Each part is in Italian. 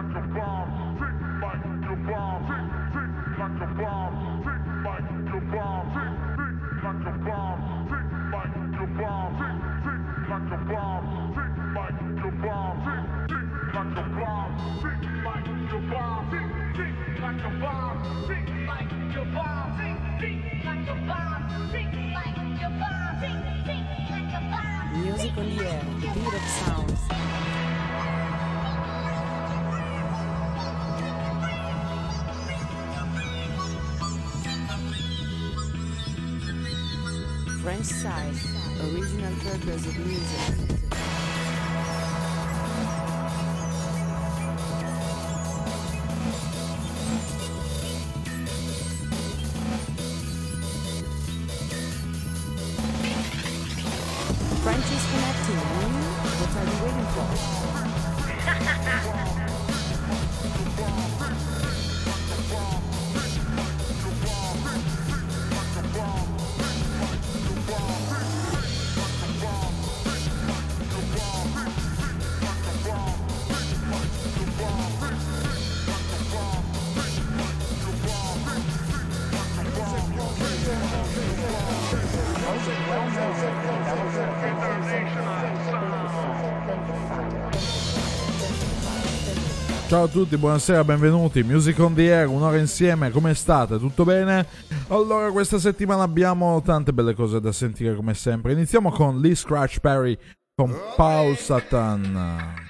like a bomb, tick like bomb, tick, tick like a bomb, tick like bomb, tick, tick like a bomb, tick like bomb, tick, tick like a bomb, tick like bomb, tick, tick like a bomb, tick like bomb, tick, tick like a bomb, tick like bomb, tick, tick like a bomb, tick like bomb, tick, tick like a bomb. Music on the air, beat of sounds. French side, original purpose of music. Ciao a tutti, buonasera, benvenuti. Music on the Air, un'ora insieme, come state? Tutto bene? Allora, questa settimana abbiamo tante belle cose da sentire come sempre. Iniziamo con Lee Scratch Perry con Paul Satan.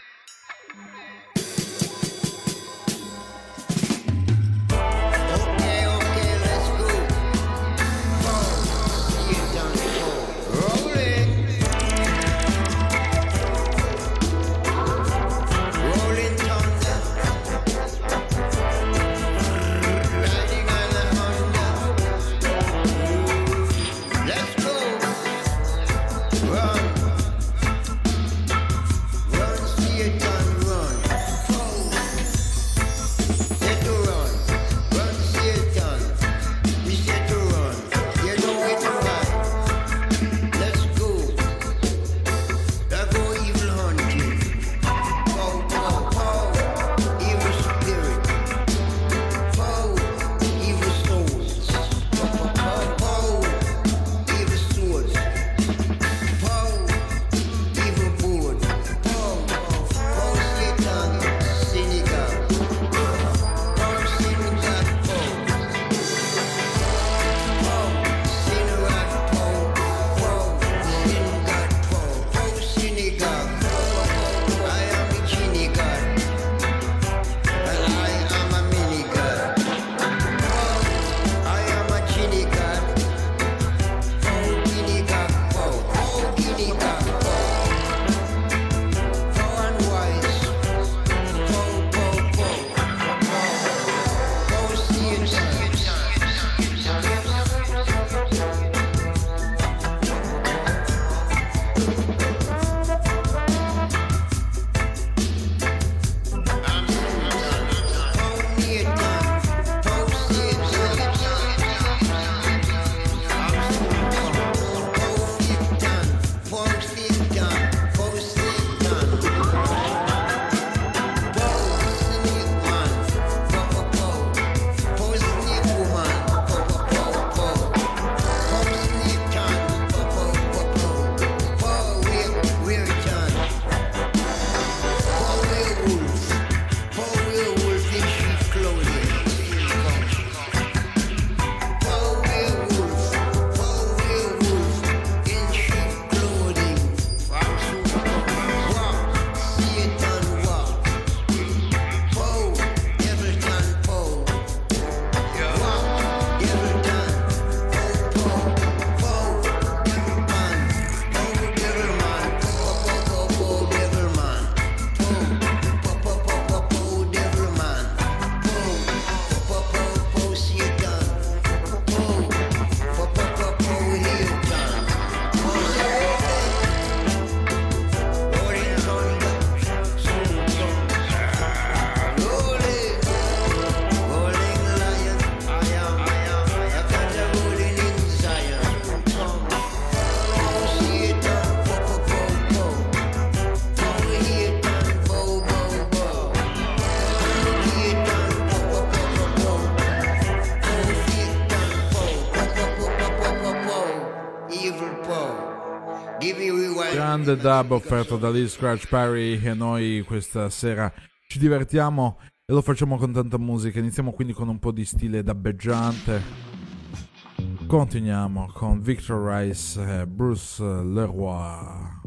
Grande dub offerto da Lee Scratch Perry e noi questa sera ci divertiamo e lo facciamo con tanta musica. Iniziamo quindi con un po' di stile dabbeggiante. Continuiamo con Victor Rice e Bruce Leroy.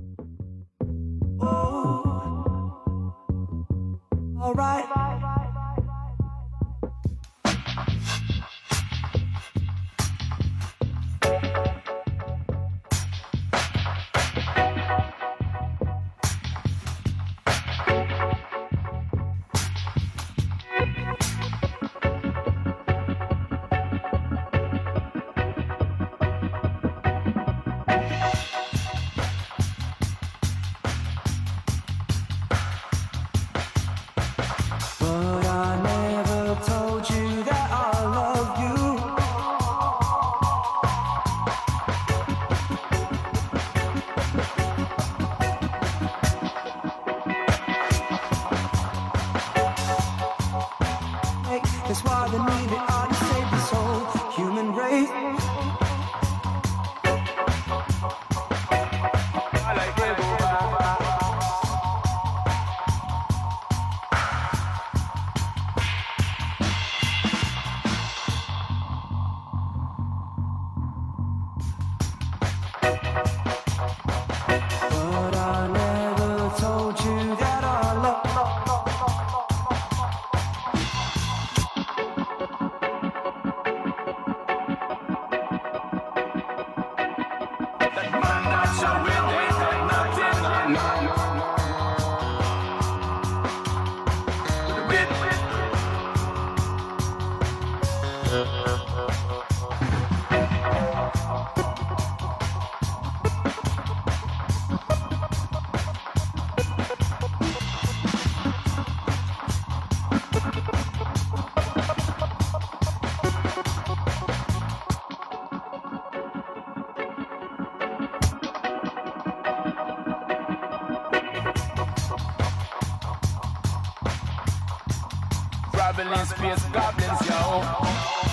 Traveling space goblins, yo.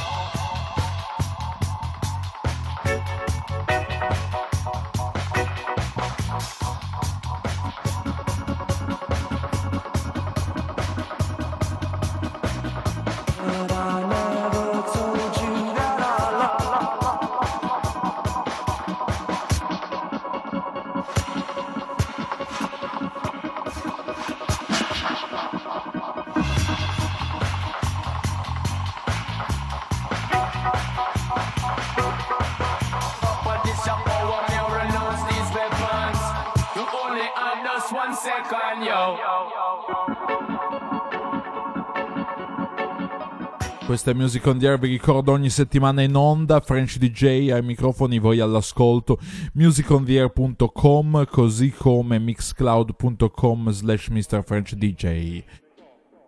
Questa è Music on the Air, vi ricordo ogni settimana in onda, French DJ ai microfoni, voi all'ascolto, musicontheair.com così come mixcloud.com slash mrfrenchdj.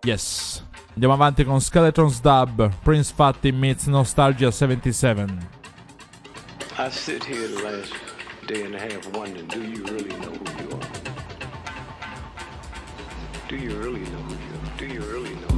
Yes, andiamo avanti con Skeletons Dub, Prince Fatty meets Nostalgia 77. I sit here the last day and a half wondering, do you really know who you are? Do you really know who you are? Do you really know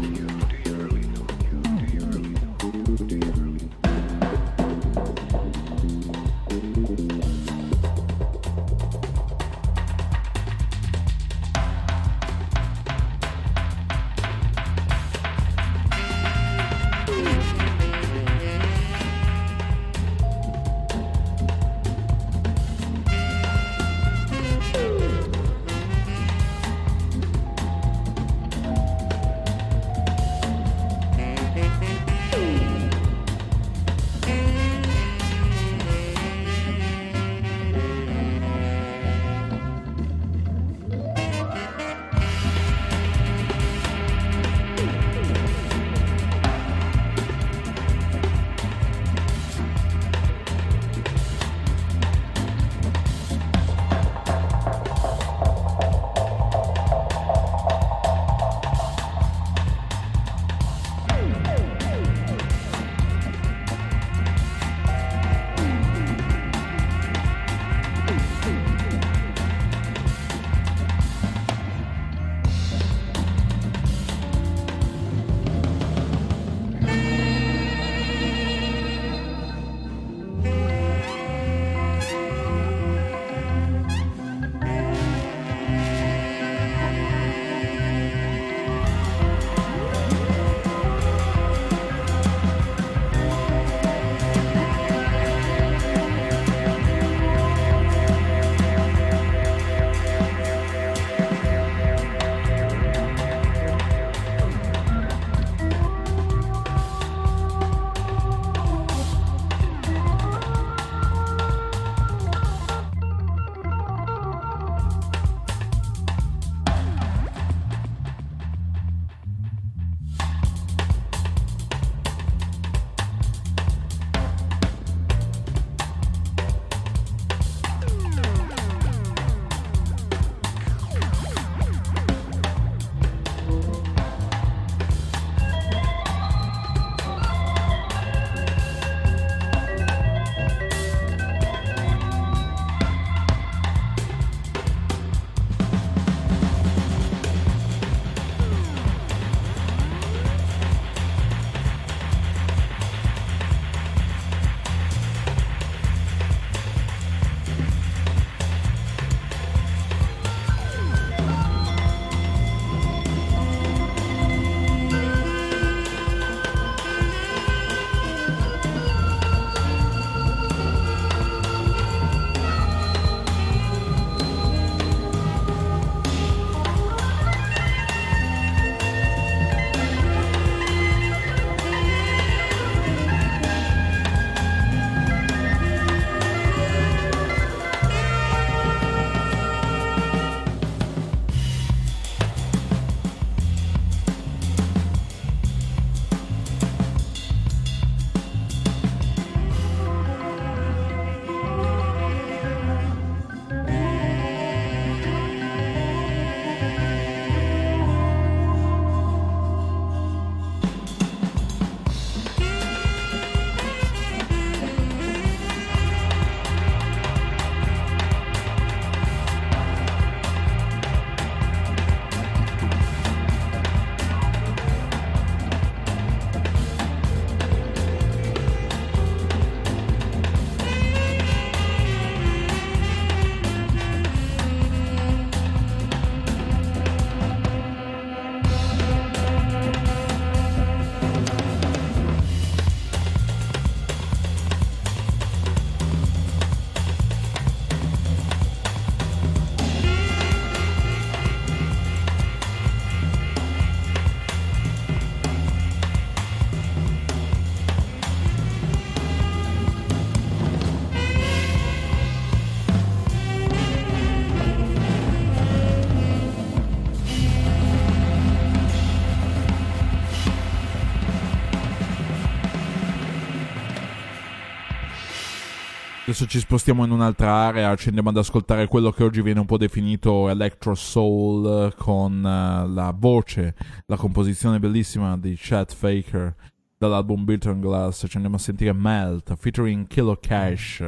adesso ci spostiamo in un'altra area, ci andiamo ad ascoltare quello che oggi viene un po' definito Electro Soul con uh, la voce, la composizione bellissima di Chad Faker dall'album Beaten Glass. Ci andiamo a sentire Melt featuring Kilo Cash.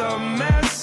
a mess.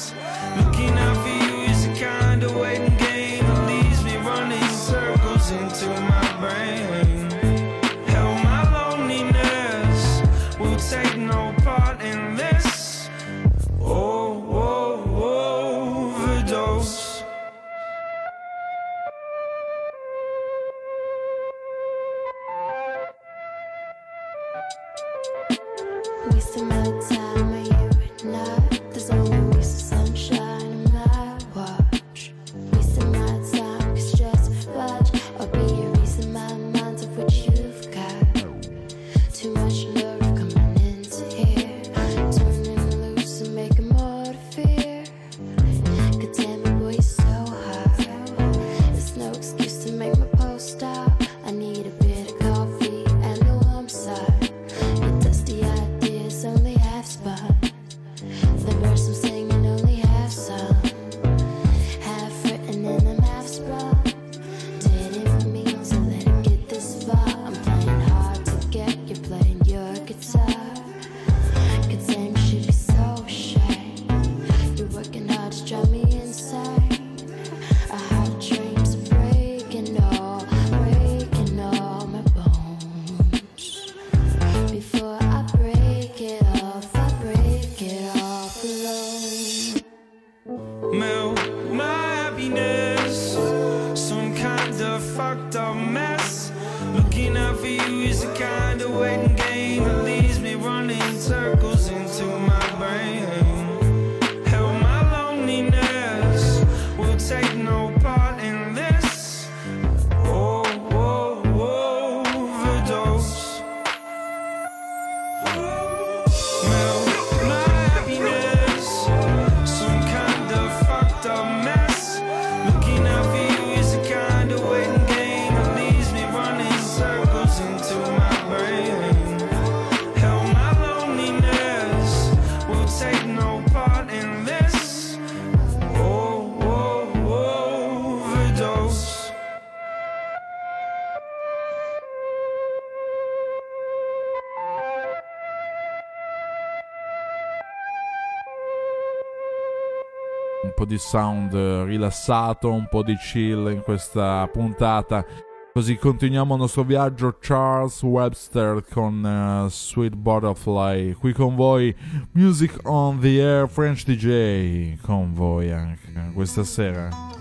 sound rilassato, un po' di chill in questa puntata. Così continuiamo il nostro viaggio Charles Webster con uh, Sweet Butterfly. Qui con voi Music on the Air French DJ con voi anche questa sera.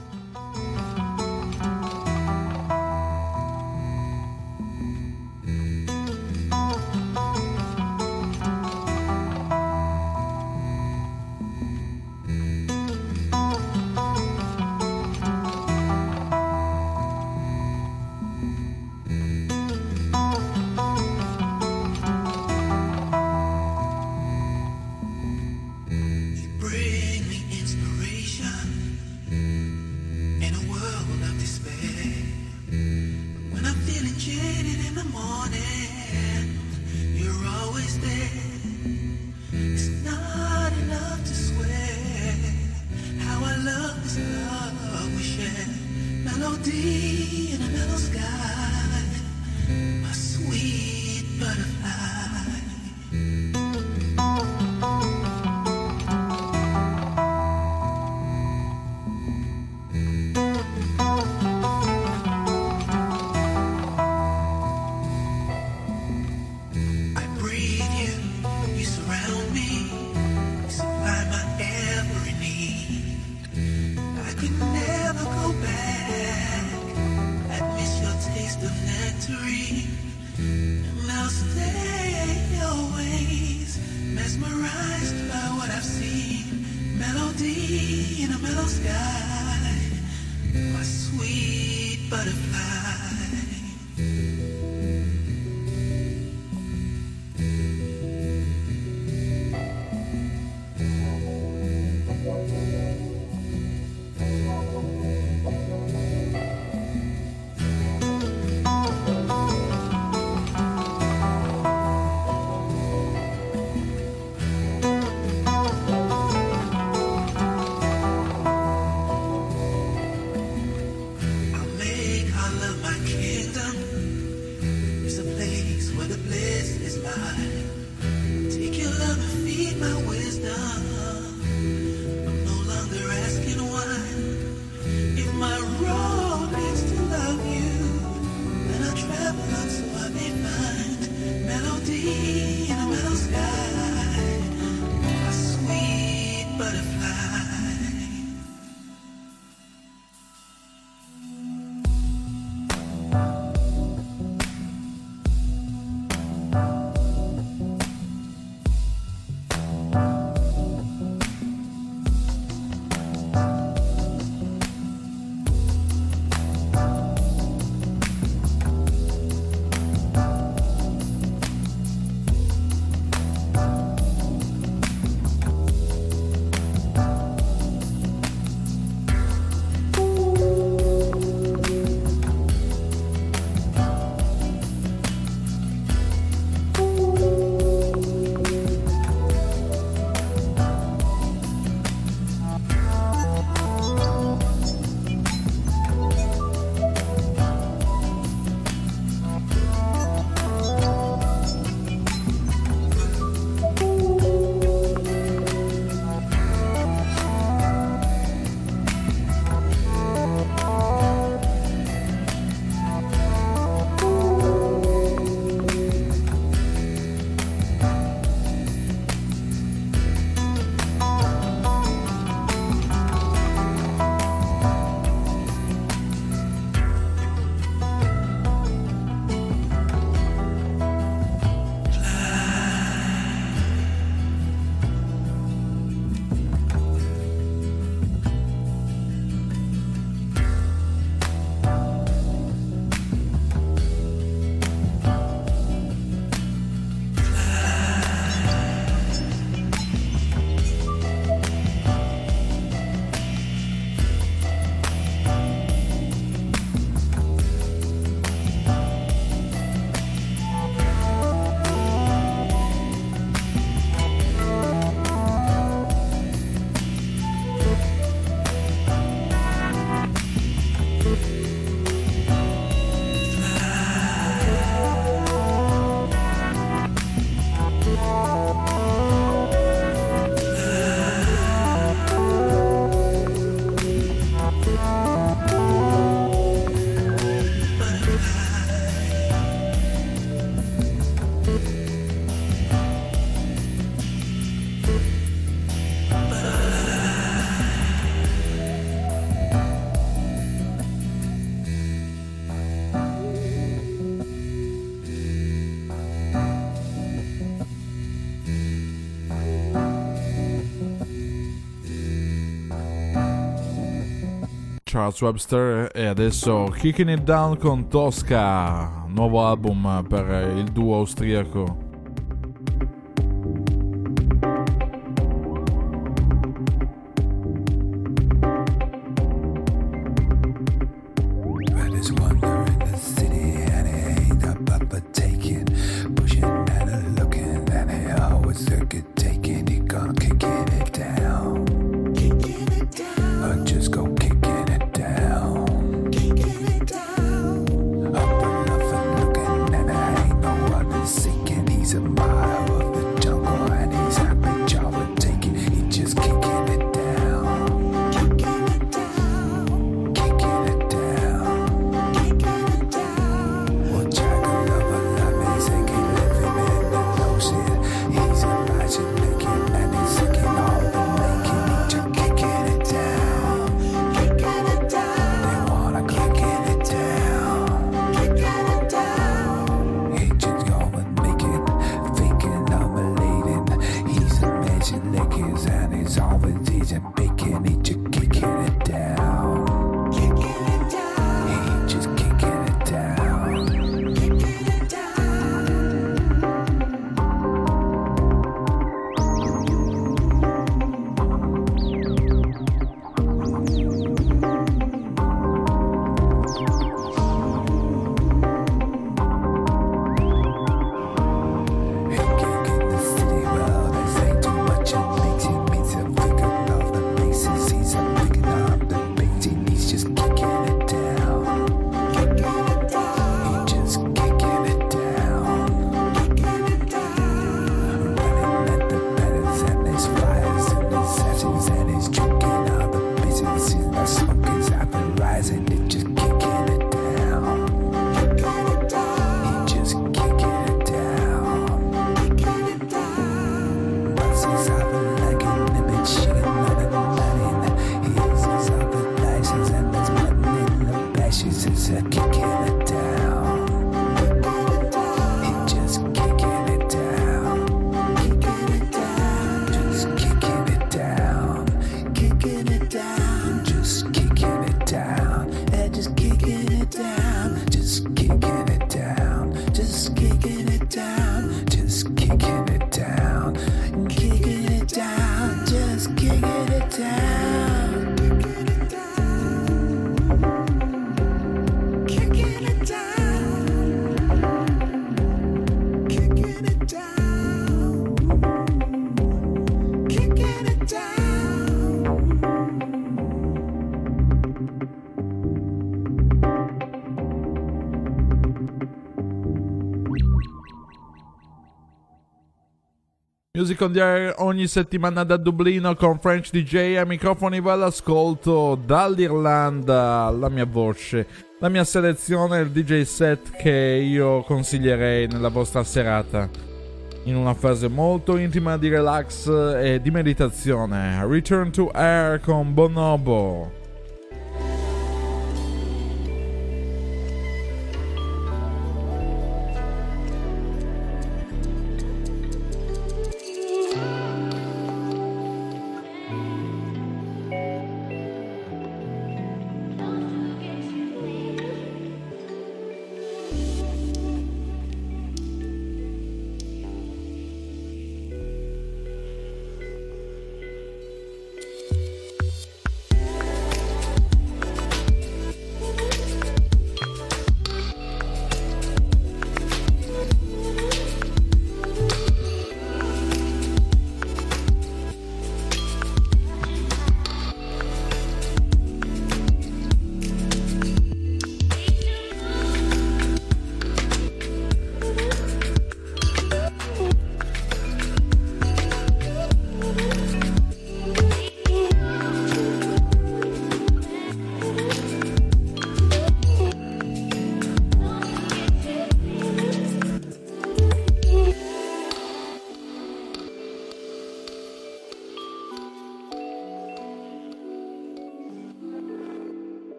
Charles Webster e adesso Kicking It Down con Tosca, nuovo album per il duo austriaco. Music on the Air ogni settimana da Dublino con French DJ ai microfoni va all'ascolto dall'Irlanda, la mia voce, la mia selezione, il DJ set che io consiglierei nella vostra serata. In una fase molto intima di relax e di meditazione. Return to Air con Bonobo.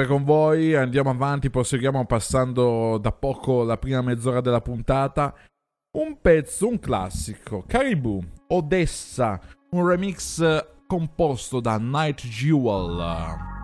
sempre con voi, andiamo avanti, proseguiamo passando da poco la prima mezz'ora della puntata. Un pezzo, un classico, Caribou, Odessa, un remix composto da Night Jewel.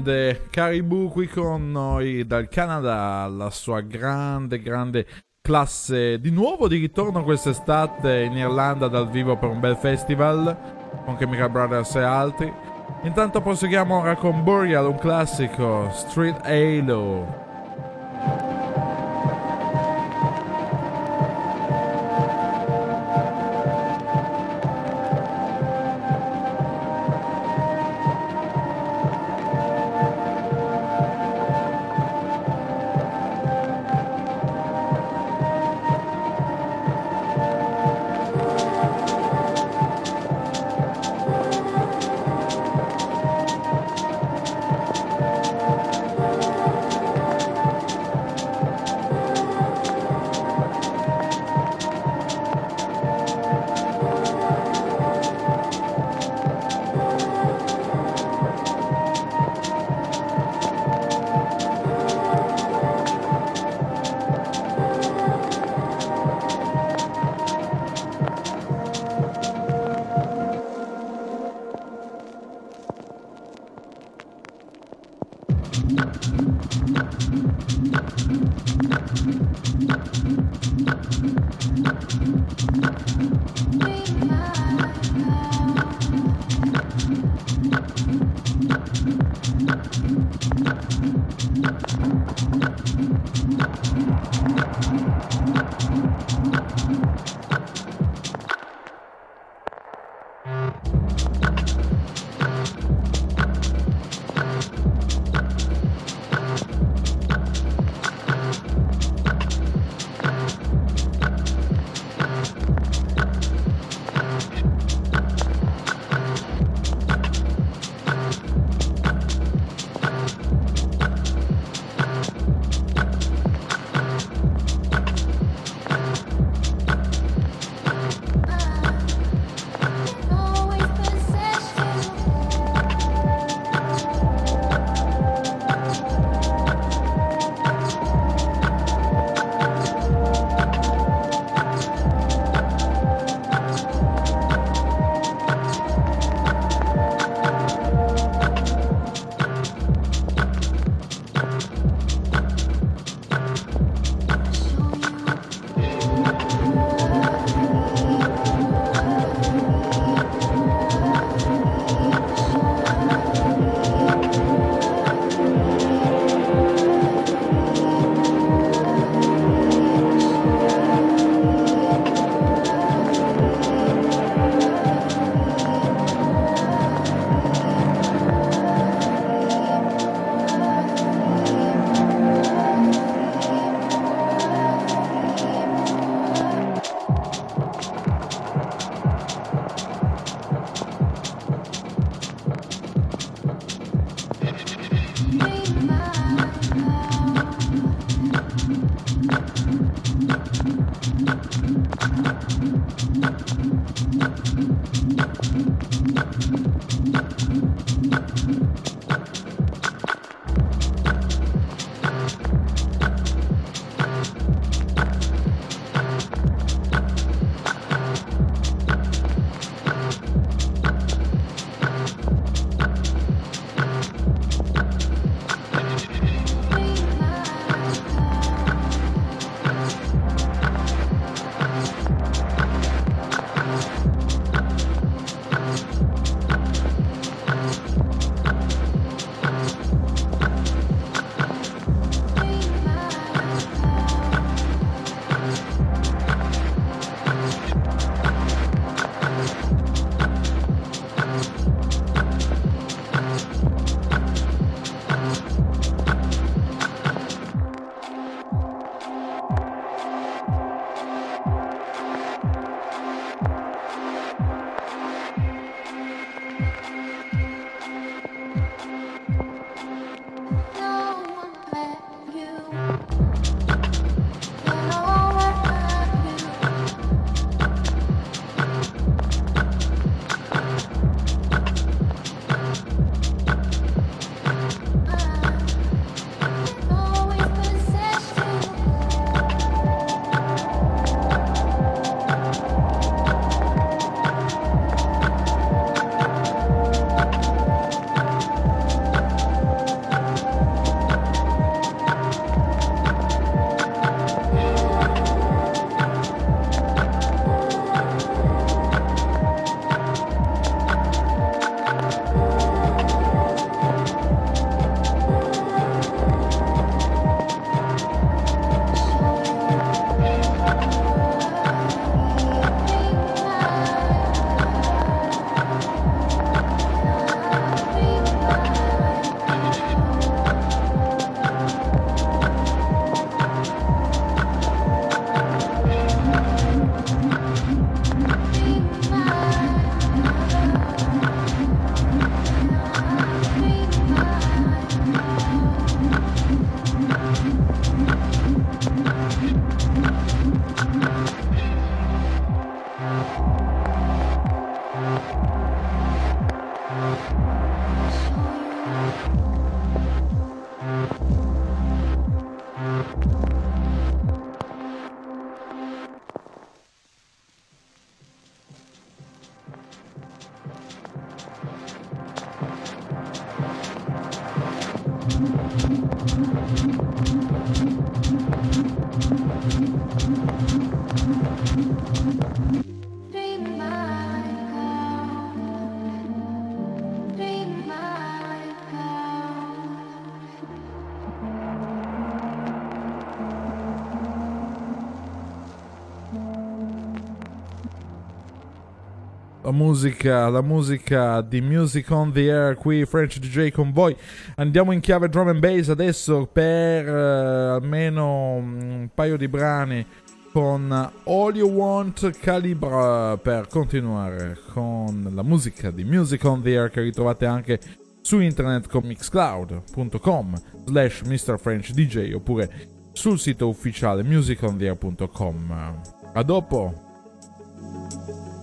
Grande Caribou qui con noi dal Canada, la sua grande, grande classe di nuovo di ritorno quest'estate in Irlanda dal vivo per un bel festival con Chemical Brothers e altri. Intanto proseguiamo ora con Burial, un classico, Street Halo. La musica, la musica di Music on the Air qui, French DJ con voi. Andiamo in chiave drum and bass adesso per eh, almeno un paio di brani con All You Want Calibra per continuare con la musica di Music on the Air che ritrovate anche su internet con mixcloud.com slash mrfrenchdj oppure sul sito ufficiale musicontheair.com. A dopo!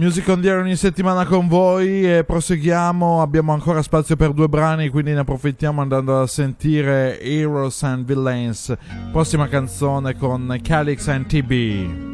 Music on the Air ogni settimana con voi e proseguiamo, abbiamo ancora spazio per due brani, quindi ne approfittiamo andando a sentire Heroes and Villains, prossima canzone con Calix and TB.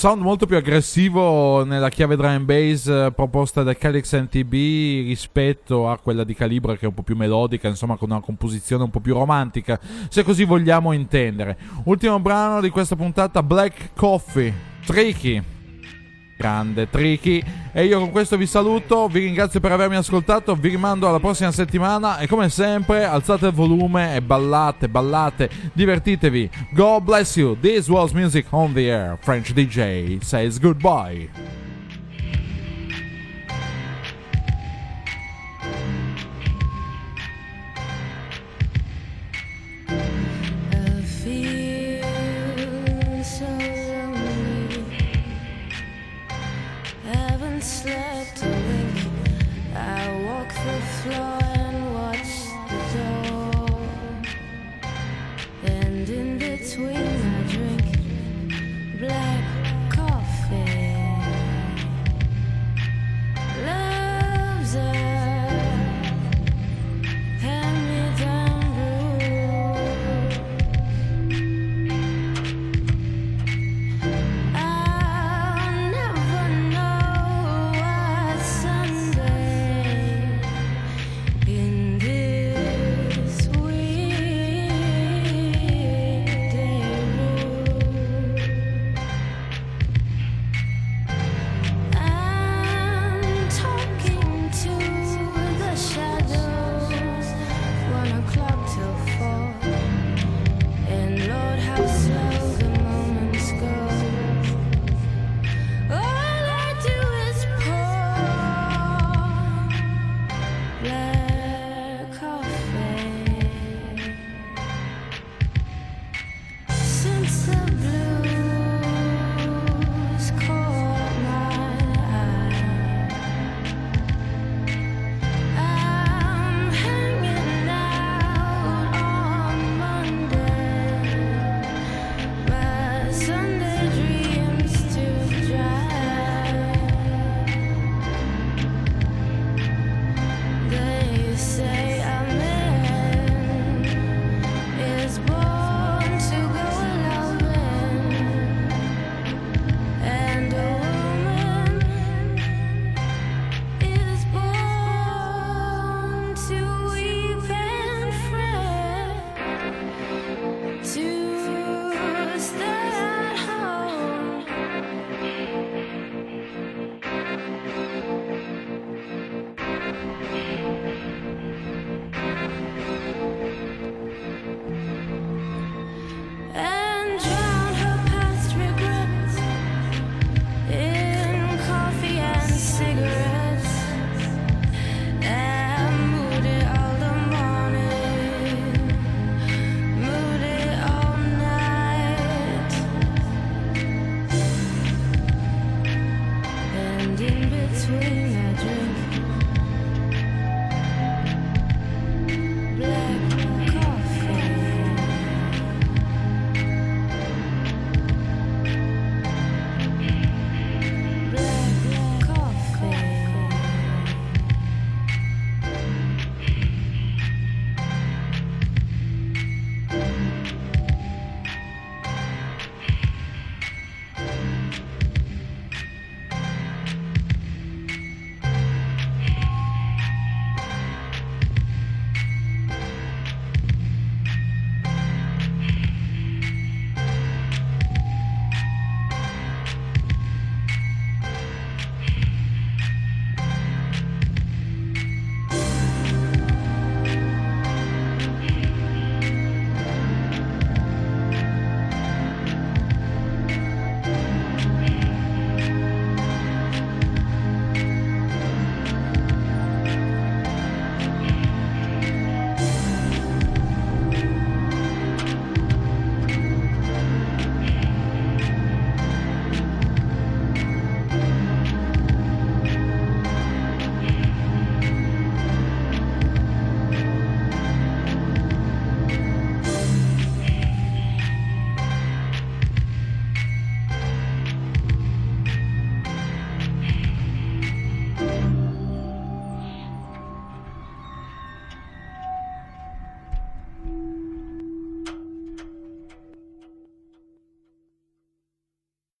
Sound molto più aggressivo nella chiave drum bass eh, proposta da Calix NTB rispetto a quella di Calibra che è un po' più melodica, insomma con una composizione un po' più romantica, se così vogliamo intendere. Ultimo brano di questa puntata, Black Coffee, Tricky. Grande Tricky. E io con questo vi saluto, vi ringrazio per avermi ascoltato, vi rimando alla prossima settimana e come sempre alzate il volume e ballate, ballate, divertitevi. God bless you. This was Music on the Air. French DJ says goodbye.